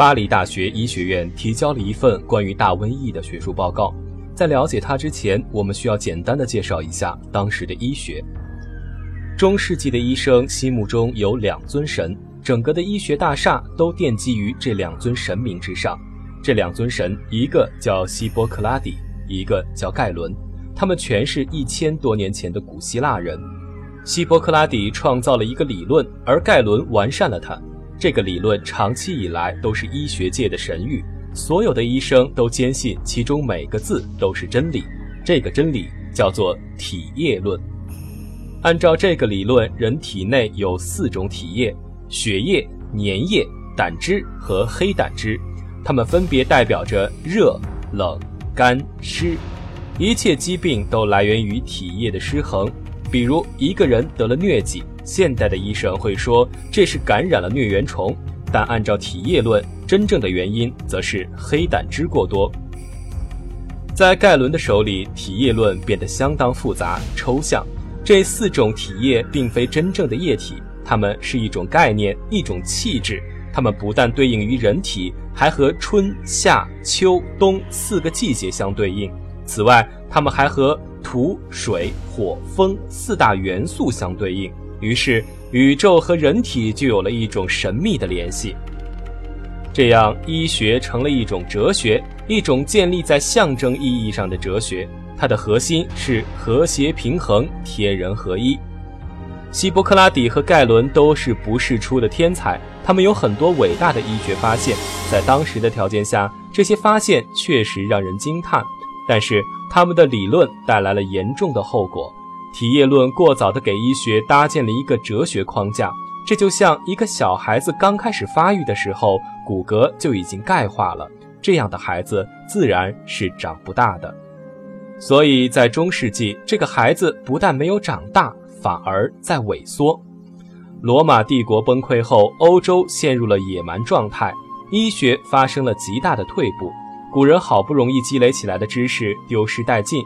巴黎大学医学院提交了一份关于大瘟疫的学术报告。在了解它之前，我们需要简单的介绍一下当时的医学。中世纪的医生心目中有两尊神，整个的医学大厦都奠基于这两尊神明之上。这两尊神，一个叫希波克拉底，一个叫盖伦，他们全是一千多年前的古希腊人。希波克拉底创造了一个理论，而盖伦完善了它。这个理论长期以来都是医学界的神谕，所有的医生都坚信其中每个字都是真理。这个真理叫做体液论。按照这个理论，人体内有四种体液：血液、粘液、胆汁和黑胆汁，它们分别代表着热、冷、干、湿。一切疾病都来源于体液的失衡。比如一个人得了疟疾，现代的医生会说这是感染了疟原虫，但按照体液论，真正的原因则是黑胆汁过多。在盖伦的手里，体液论变得相当复杂抽象。这四种体液并非真正的液体，它们是一种概念，一种气质。它们不但对应于人体，还和春夏秋冬四个季节相对应。此外，它们还和土、水、火、风四大元素相对应，于是宇宙和人体就有了一种神秘的联系。这样，医学成了一种哲学，一种建立在象征意义上的哲学。它的核心是和谐平衡、天人合一。希波克拉底和盖伦都是不世出的天才，他们有很多伟大的医学发现，在当时的条件下，这些发现确实让人惊叹。但是他们的理论带来了严重的后果，体液论过早地给医学搭建了一个哲学框架，这就像一个小孩子刚开始发育的时候，骨骼就已经钙化了，这样的孩子自然是长不大的。所以在中世纪，这个孩子不但没有长大，反而在萎缩。罗马帝国崩溃后，欧洲陷入了野蛮状态，医学发生了极大的退步。古人好不容易积累起来的知识丢失殆尽，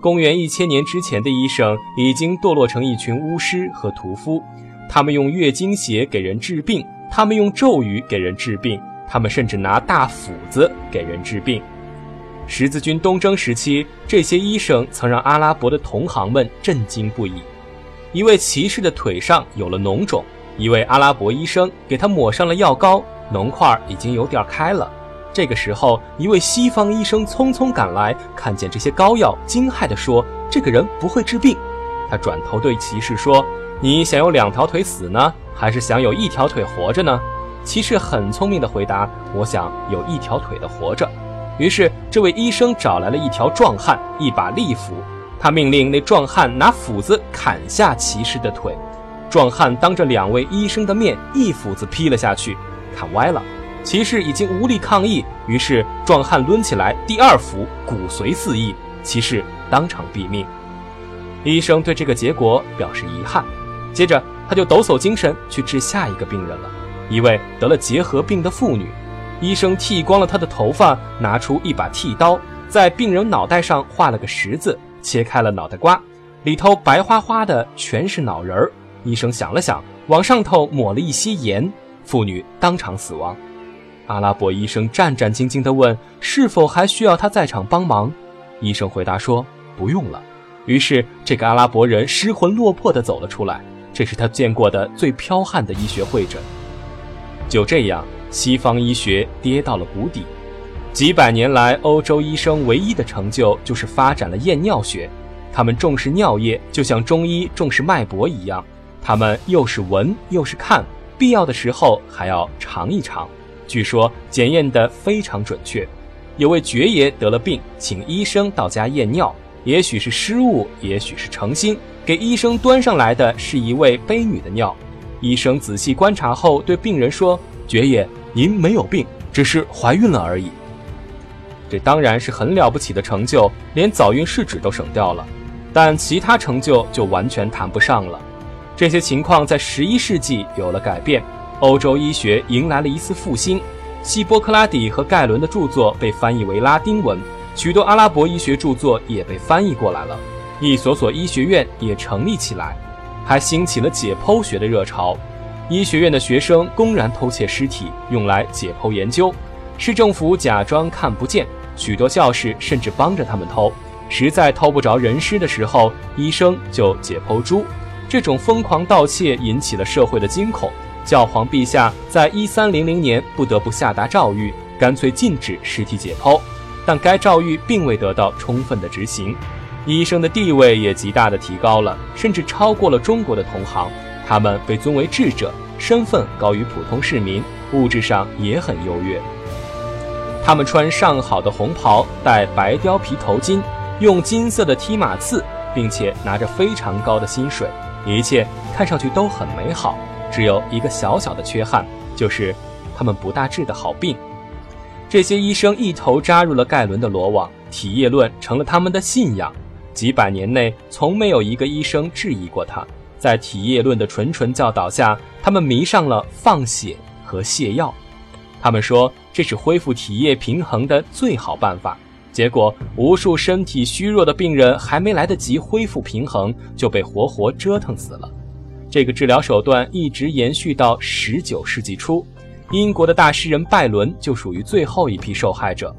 公元一千年之前的医生已经堕落成一群巫师和屠夫，他们用月经血给人治病，他们用咒语给人治病，他们甚至拿大斧子给人治病。十字军东征时期，这些医生曾让阿拉伯的同行们震惊不已。一位骑士的腿上有了脓肿，一位阿拉伯医生给他抹上了药膏，脓块已经有点开了。这个时候，一位西方医生匆匆赶来，看见这些膏药，惊骇地说：“这个人不会治病。”他转头对骑士说：“你想有两条腿死呢，还是想有一条腿活着呢？”骑士很聪明地回答：“我想有一条腿的活着。”于是，这位医生找来了一条壮汉，一把利斧，他命令那壮汉拿斧子砍下骑士的腿。壮汉当着两位医生的面，一斧子劈了下去，砍歪了。骑士已经无力抗议，于是壮汉抡起来第二斧，骨髓四溢，骑士当场毙命。医生对这个结果表示遗憾，接着他就抖擞精神去治下一个病人了，一位得了结核病的妇女。医生剃光了她的头发，拿出一把剃刀，在病人脑袋上画了个十字，切开了脑袋瓜，里头白花花的全是脑仁儿。医生想了想，往上头抹了一些盐，妇女当场死亡。阿拉伯医生战战兢兢地问：“是否还需要他在场帮忙？”医生回答说：“不用了。”于是，这个阿拉伯人失魂落魄地走了出来。这是他见过的最剽悍的医学会诊。就这样，西方医学跌到了谷底。几百年来，欧洲医生唯一的成就就是发展了验尿学。他们重视尿液，就像中医重视脉搏一样。他们又是闻又是看，必要的时候还要尝一尝。据说检验得非常准确。有位爵爷得了病，请医生到家验尿，也许是失误，也许是诚心，给医生端上来的是一位悲女的尿。医生仔细观察后，对病人说：“爵爷，您没有病，只是怀孕了而已。”这当然是很了不起的成就，连早孕试纸都省掉了。但其他成就就完全谈不上了。这些情况在十一世纪有了改变。欧洲医学迎来了一次复兴，希波克拉底和盖伦的著作被翻译为拉丁文，许多阿拉伯医学著作也被翻译过来了，一所所医学院也成立起来，还兴起了解剖学的热潮。医学院的学生公然偷窃尸体，用来解剖研究。市政府假装看不见，许多教士甚至帮着他们偷。实在偷不着人尸的时候，医生就解剖猪。这种疯狂盗窃引起了社会的惊恐。教皇陛下在一三零零年不得不下达诏谕，干脆禁止尸体解剖。但该诏谕并未得到充分的执行。医生的地位也极大的提高了，甚至超过了中国的同行。他们被尊为智者，身份高于普通市民，物质上也很优越。他们穿上好的红袍，戴白貂皮头巾，用金色的踢马刺，并且拿着非常高的薪水，一切看上去都很美好。只有一个小小的缺憾，就是他们不大治的好病。这些医生一头扎入了盖伦的罗网，体液论成了他们的信仰。几百年内，从没有一个医生质疑过他。在体液论的谆谆教导下，他们迷上了放血和泻药。他们说这是恢复体液平衡的最好办法。结果，无数身体虚弱的病人还没来得及恢复平衡，就被活活折腾死了。这个治疗手段一直延续到十九世纪初。英国的大诗人拜伦就属于最后一批受害者。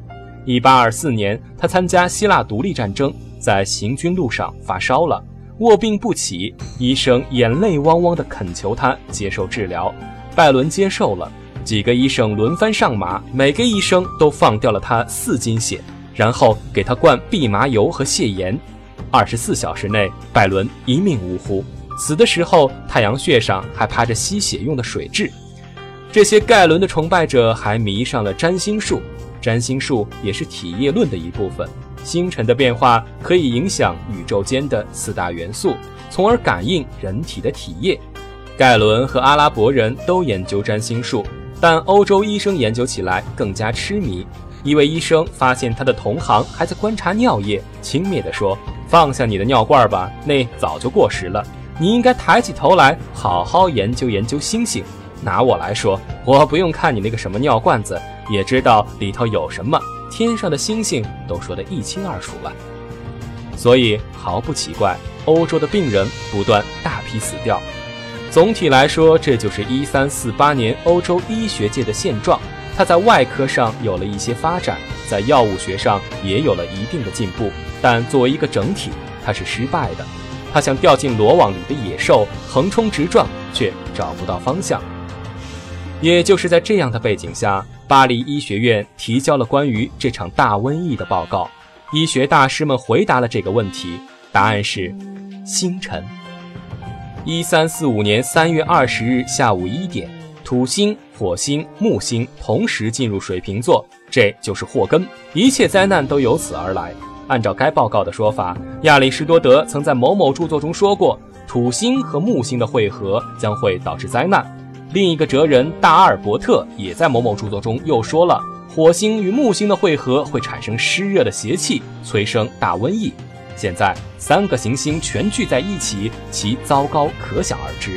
一八二四年，他参加希腊独立战争。在行军路上发烧了，卧病不起，医生眼泪汪汪地恳求他接受治疗。拜伦接受了，几个医生轮番上马，每个医生都放掉了他四斤血，然后给他灌蓖麻油和泻盐。二十四小时内，拜伦一命呜呼。死的时候，太阳穴上还趴着吸血用的水蛭。这些盖伦的崇拜者还迷上了占星术，占星术也是体液论的一部分。星辰的变化可以影响宇宙间的四大元素，从而感应人体的体液。盖伦和阿拉伯人都研究占星术，但欧洲医生研究起来更加痴迷。一位医生发现他的同行还在观察尿液，轻蔑地说：“放下你的尿罐吧，那早就过时了。你应该抬起头来，好好研究研究星星。拿我来说，我不用看你那个什么尿罐子，也知道里头有什么。”天上的星星都说得一清二楚了，所以毫不奇怪，欧洲的病人不断大批死掉。总体来说，这就是一三四八年欧洲医学界的现状。它在外科上有了一些发展，在药物学上也有了一定的进步，但作为一个整体，它是失败的。他像掉进罗网里的野兽，横冲直撞，却找不到方向。也就是在这样的背景下。巴黎医学院提交了关于这场大瘟疫的报告，医学大师们回答了这个问题，答案是星辰。一三四五年三月二十日下午一点，土星、火星、木星同时进入水瓶座，这就是祸根，一切灾难都由此而来。按照该报告的说法，亚里士多德曾在某某著作中说过，土星和木星的汇合将会导致灾难。另一个哲人大阿尔伯特也在某某著作中又说了，火星与木星的汇合会产生湿热的邪气，催生大瘟疫。现在三个行星全聚在一起，其糟糕可想而知。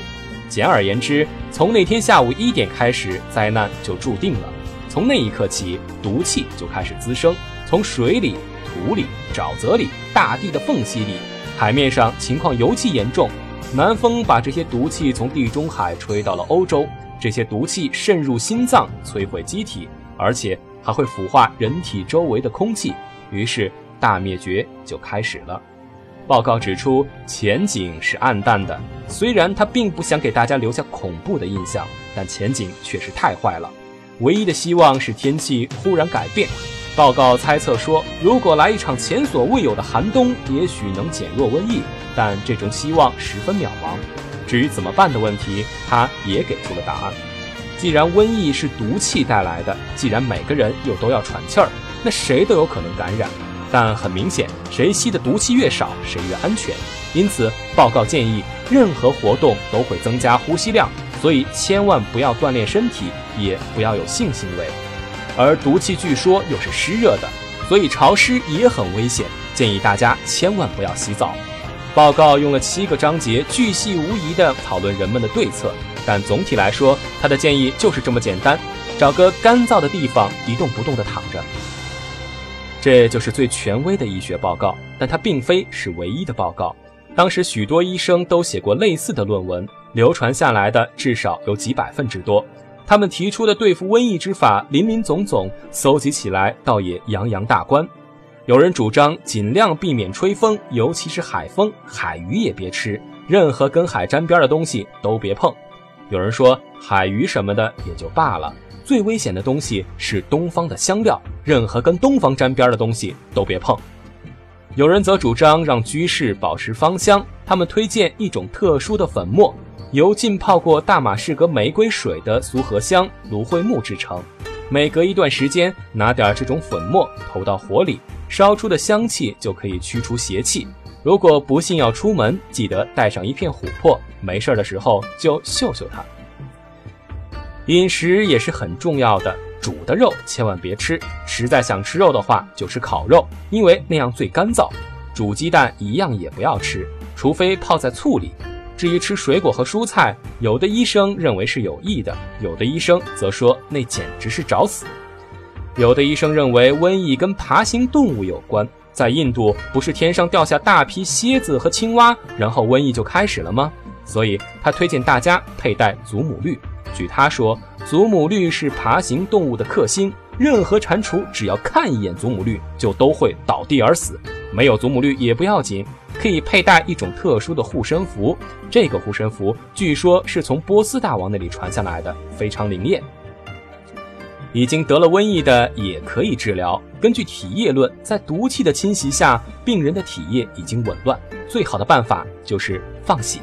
简而言之，从那天下午一点开始，灾难就注定了。从那一刻起，毒气就开始滋生，从水里、土里、沼泽里、大地的缝隙里，海面上情况尤其严重。南风把这些毒气从地中海吹到了欧洲，这些毒气渗入心脏，摧毁机体，而且还会腐化人体周围的空气。于是大灭绝就开始了。报告指出，前景是暗淡的。虽然他并不想给大家留下恐怖的印象，但前景确实太坏了。唯一的希望是天气忽然改变。报告猜测说，如果来一场前所未有的寒冬，也许能减弱瘟疫。但这种希望十分渺茫。至于怎么办的问题，他也给出了答案。既然瘟疫是毒气带来的，既然每个人又都要喘气儿，那谁都有可能感染。但很明显，谁吸的毒气越少，谁越安全。因此，报告建议，任何活动都会增加呼吸量，所以千万不要锻炼身体，也不要有性行为。而毒气据说又是湿热的，所以潮湿也很危险，建议大家千万不要洗澡。报告用了七个章节，巨细无遗地讨论人们的对策，但总体来说，他的建议就是这么简单：找个干燥的地方，一动不动地躺着。这就是最权威的医学报告，但它并非是唯一的报告。当时许多医生都写过类似的论文，流传下来的至少有几百份之多。他们提出的对付瘟疫之法林林总总，搜集起来倒也洋洋大观。有人主张尽量避免吹风，尤其是海风，海鱼也别吃，任何跟海沾边的东西都别碰。有人说海鱼什么的也就罢了，最危险的东西是东方的香料，任何跟东方沾边的东西都别碰。有人则主张让居士保持芳香，他们推荐一种特殊的粉末，由浸泡过大马士革玫瑰水的苏合香、芦荟木制成，每隔一段时间拿点这种粉末投到火里。烧出的香气就可以驱除邪气。如果不幸要出门，记得带上一片琥珀，没事的时候就嗅嗅它。饮食也是很重要的，煮的肉千万别吃。实在想吃肉的话，就吃烤肉，因为那样最干燥。煮鸡蛋一样也不要吃，除非泡在醋里。至于吃水果和蔬菜，有的医生认为是有益的，有的医生则说那简直是找死。有的医生认为瘟疫跟爬行动物有关，在印度不是天上掉下大批蝎子和青蛙，然后瘟疫就开始了吗？所以他推荐大家佩戴祖母绿。据他说，祖母绿是爬行动物的克星，任何蟾蜍只要看一眼祖母绿，就都会倒地而死。没有祖母绿也不要紧，可以佩戴一种特殊的护身符。这个护身符据说是从波斯大王那里传下来的，非常灵验。已经得了瘟疫的也可以治疗。根据体液论，在毒气的侵袭下，病人的体液已经紊乱，最好的办法就是放血。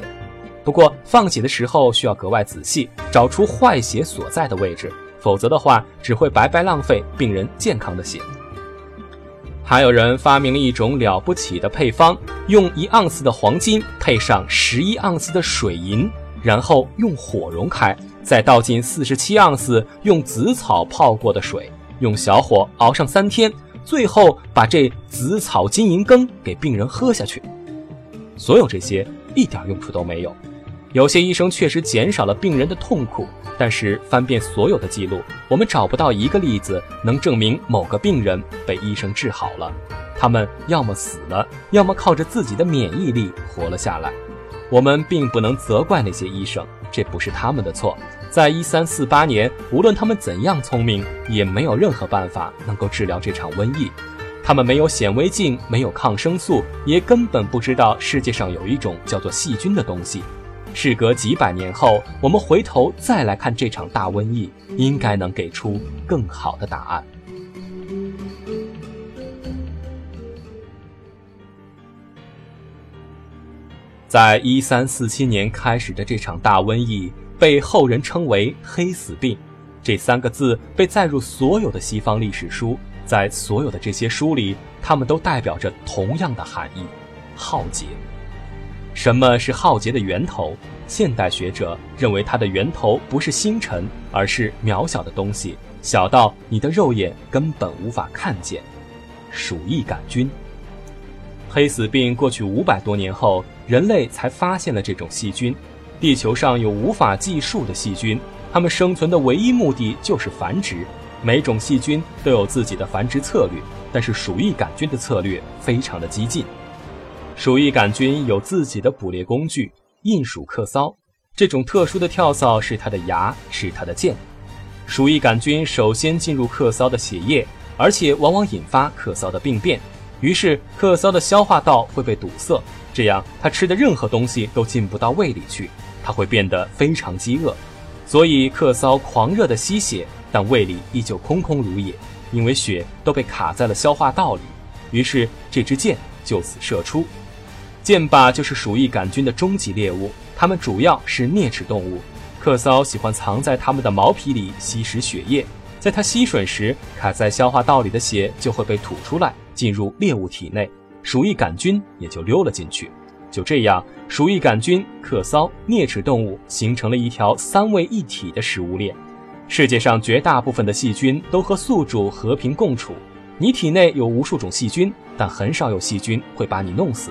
不过放血的时候需要格外仔细，找出坏血所在的位置，否则的话只会白白浪费病人健康的血。还有人发明了一种了不起的配方，用一盎司的黄金配上十一盎司的水银，然后用火溶开。再倒进四十七盎司用紫草泡过的水，用小火熬上三天，最后把这紫草金银羹给病人喝下去。所有这些一点用处都没有。有些医生确实减少了病人的痛苦，但是翻遍所有的记录，我们找不到一个例子能证明某个病人被医生治好了。他们要么死了，要么靠着自己的免疫力活了下来。我们并不能责怪那些医生。这不是他们的错。在一三四八年，无论他们怎样聪明，也没有任何办法能够治疗这场瘟疫。他们没有显微镜，没有抗生素，也根本不知道世界上有一种叫做细菌的东西。事隔几百年后，我们回头再来看这场大瘟疫，应该能给出更好的答案。在一三四七年开始的这场大瘟疫，被后人称为“黑死病”。这三个字被载入所有的西方历史书，在所有的这些书里，它们都代表着同样的含义：浩劫。什么是浩劫的源头？现代学者认为，它的源头不是星辰，而是渺小的东西，小到你的肉眼根本无法看见。鼠疫杆菌。黑死病过去五百多年后。人类才发现了这种细菌。地球上有无法计数的细菌，它们生存的唯一目的就是繁殖。每种细菌都有自己的繁殖策略，但是鼠疫杆菌的策略非常的激进。鼠疫杆菌有自己的捕猎工具——印鼠克骚。这种特殊的跳蚤是它的牙，是它的剑。鼠疫杆菌首先进入克骚的血液，而且往往引发克骚的病变，于是克骚的消化道会被堵塞。这样，它吃的任何东西都进不到胃里去，它会变得非常饥饿，所以克骚狂热的吸血，但胃里依旧空空如也，因为血都被卡在了消化道里。于是这支箭就此射出，箭靶就是鼠疫杆菌的终极猎物，它们主要是啮齿动物，克骚喜欢藏在它们的毛皮里吸食血液，在它吸吮时，卡在消化道里的血就会被吐出来，进入猎物体内。鼠疫杆菌也就溜了进去，就这样，鼠疫杆菌、克骚、啮齿动物形成了一条三位一体的食物链。世界上绝大部分的细菌都和宿主和平共处。你体内有无数种细菌，但很少有细菌会把你弄死。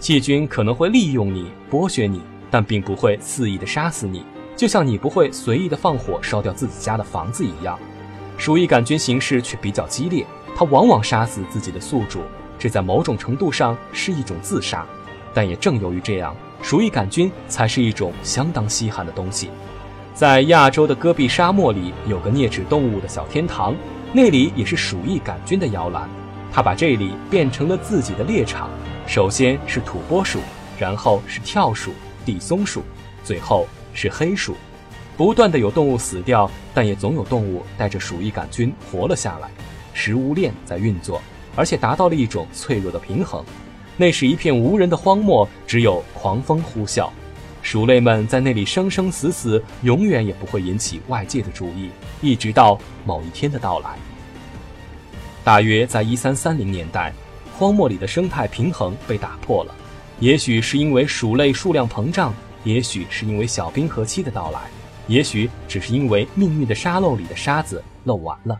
细菌可能会利用你、剥削你，但并不会肆意的杀死你，就像你不会随意的放火烧掉自己家的房子一样。鼠疫杆菌形式却比较激烈，它往往杀死自己的宿主。这在某种程度上是一种自杀。但也正由于这样，鼠疫杆菌才是一种相当稀罕的东西。在亚洲的戈壁沙漠里，有个啮齿动物的小天堂，那里也是鼠疫杆菌的摇篮。它把这里变成了自己的猎场。首先是土拨鼠，然后是跳鼠、地松鼠，最后是黑鼠。不断的有动物死掉，但也总有动物带着鼠疫杆菌活了下来。食物链在运作，而且达到了一种脆弱的平衡。那是一片无人的荒漠，只有狂风呼啸。鼠类们在那里生生死死，永远也不会引起外界的注意，一直到某一天的到来。大约在一三三零年代，荒漠里的生态平衡被打破了。也许是因为鼠类数量膨胀，也许是因为小冰河期的到来，也许只是因为命运的沙漏里的沙子漏完了。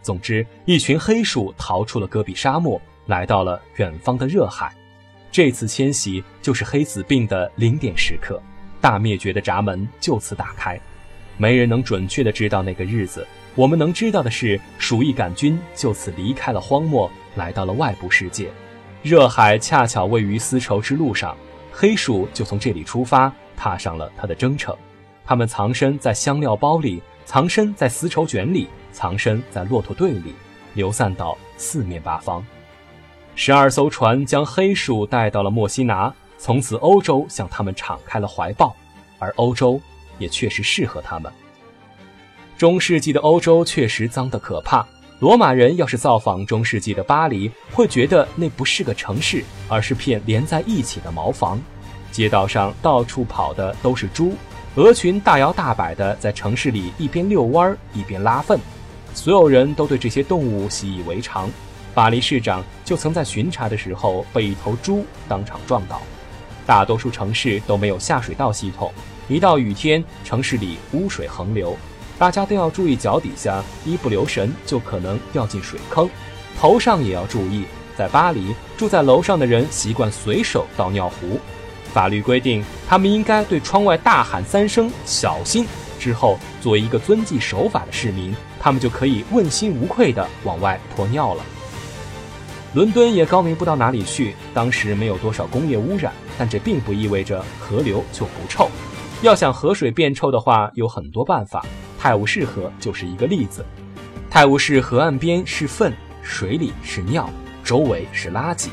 总之，一群黑鼠逃出了戈壁沙漠，来到了远方的热海。这次迁徙就是黑死病的零点时刻，大灭绝的闸门就此打开。没人能准确的知道那个日子，我们能知道的是，鼠疫杆菌就此离开了荒漠，来到了外部世界。热海恰巧位于丝绸之路上，黑鼠就从这里出发，踏上了它的征程。它们藏身在香料包里，藏身在丝绸卷里，藏身在骆驼队里，流散到四面八方。十二艘船将黑鼠带到了墨西拿，从此欧洲向他们敞开了怀抱，而欧洲也确实适合他们。中世纪的欧洲确实脏得可怕，罗马人要是造访中世纪的巴黎，会觉得那不是个城市，而是片连在一起的茅房。街道上到处跑的都是猪，鹅群大摇大摆地在城市里一边遛弯儿一边拉粪，所有人都对这些动物习以为常。巴黎市长就曾在巡查的时候被一头猪当场撞倒。大多数城市都没有下水道系统，一到雨天，城市里污水横流，大家都要注意脚底下，一不留神就可能掉进水坑。头上也要注意，在巴黎住在楼上的人习惯随手倒尿壶，法律规定他们应该对窗外大喊三声“小心”，之后作为一个遵纪守法的市民，他们就可以问心无愧地往外泼尿了。伦敦也高明不到哪里去，当时没有多少工业污染，但这并不意味着河流就不臭。要想河水变臭的话，有很多办法，泰晤士河就是一个例子。泰晤士河岸边是粪，水里是尿，周围是垃圾。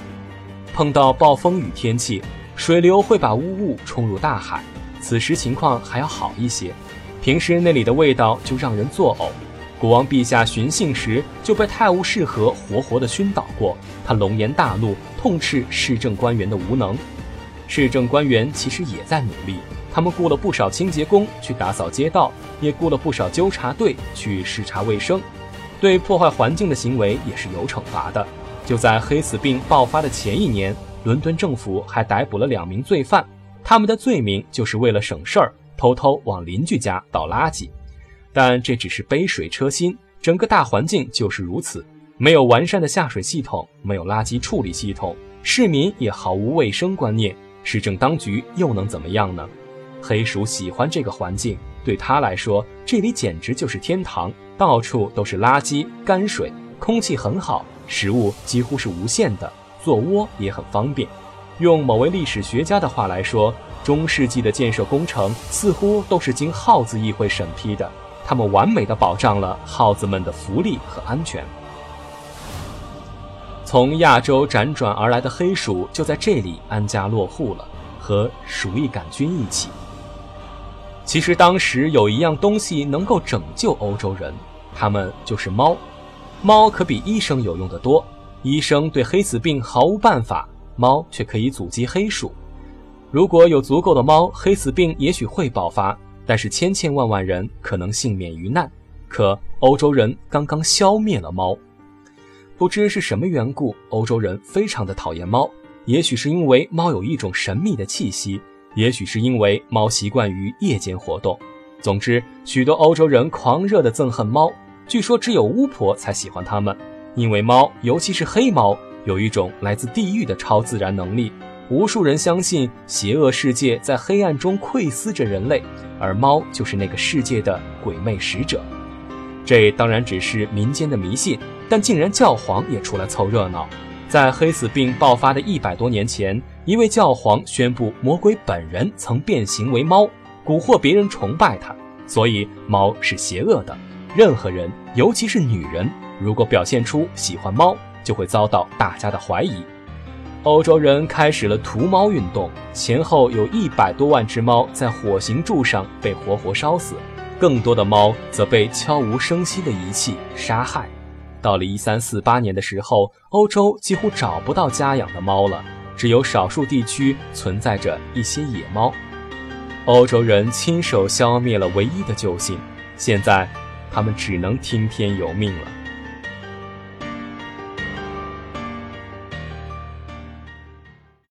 碰到暴风雨天气，水流会把污物冲入大海，此时情况还要好一些，平时那里的味道就让人作呕。国王陛下巡幸时就被泰晤士河活活的熏倒过，他龙颜大怒，痛斥市政官员的无能。市政官员其实也在努力，他们雇了不少清洁工去打扫街道，也雇了不少纠察队去视察卫生，对破坏环境的行为也是有惩罚的。就在黑死病爆发的前一年，伦敦政府还逮捕了两名罪犯，他们的罪名就是为了省事儿，偷偷往邻居家倒垃圾。但这只是杯水车薪，整个大环境就是如此：没有完善的下水系统，没有垃圾处理系统，市民也毫无卫生观念，市政当局又能怎么样呢？黑鼠喜欢这个环境，对他来说，这里简直就是天堂，到处都是垃圾、泔水，空气很好，食物几乎是无限的，做窝也很方便。用某位历史学家的话来说，中世纪的建设工程似乎都是经耗子议会审批的。他们完美的保障了耗子们的福利和安全。从亚洲辗转而来的黑鼠就在这里安家落户了，和鼠疫杆菌一起。其实当时有一样东西能够拯救欧洲人，它们就是猫。猫可比医生有用的多，医生对黑死病毫无办法，猫却可以阻击黑鼠。如果有足够的猫，黑死病也许会爆发。但是千千万万人可能幸免于难，可欧洲人刚刚消灭了猫，不知是什么缘故，欧洲人非常的讨厌猫。也许是因为猫有一种神秘的气息，也许是因为猫习惯于夜间活动。总之，许多欧洲人狂热的憎恨猫，据说只有巫婆才喜欢它们，因为猫，尤其是黑猫，有一种来自地狱的超自然能力。无数人相信邪恶世界在黑暗中窥伺着人类，而猫就是那个世界的鬼魅使者。这当然只是民间的迷信，但竟然教皇也出来凑热闹。在黑死病爆发的一百多年前，一位教皇宣布魔鬼本人曾变形为猫，蛊惑别人崇拜他，所以猫是邪恶的。任何人，尤其是女人，如果表现出喜欢猫，就会遭到大家的怀疑。欧洲人开始了屠猫运动，前后有一百多万只猫在火刑柱上被活活烧死，更多的猫则被悄无声息的遗弃杀害。到了一三四八年的时候，欧洲几乎找不到家养的猫了，只有少数地区存在着一些野猫。欧洲人亲手消灭了唯一的救星，现在他们只能听天由命了。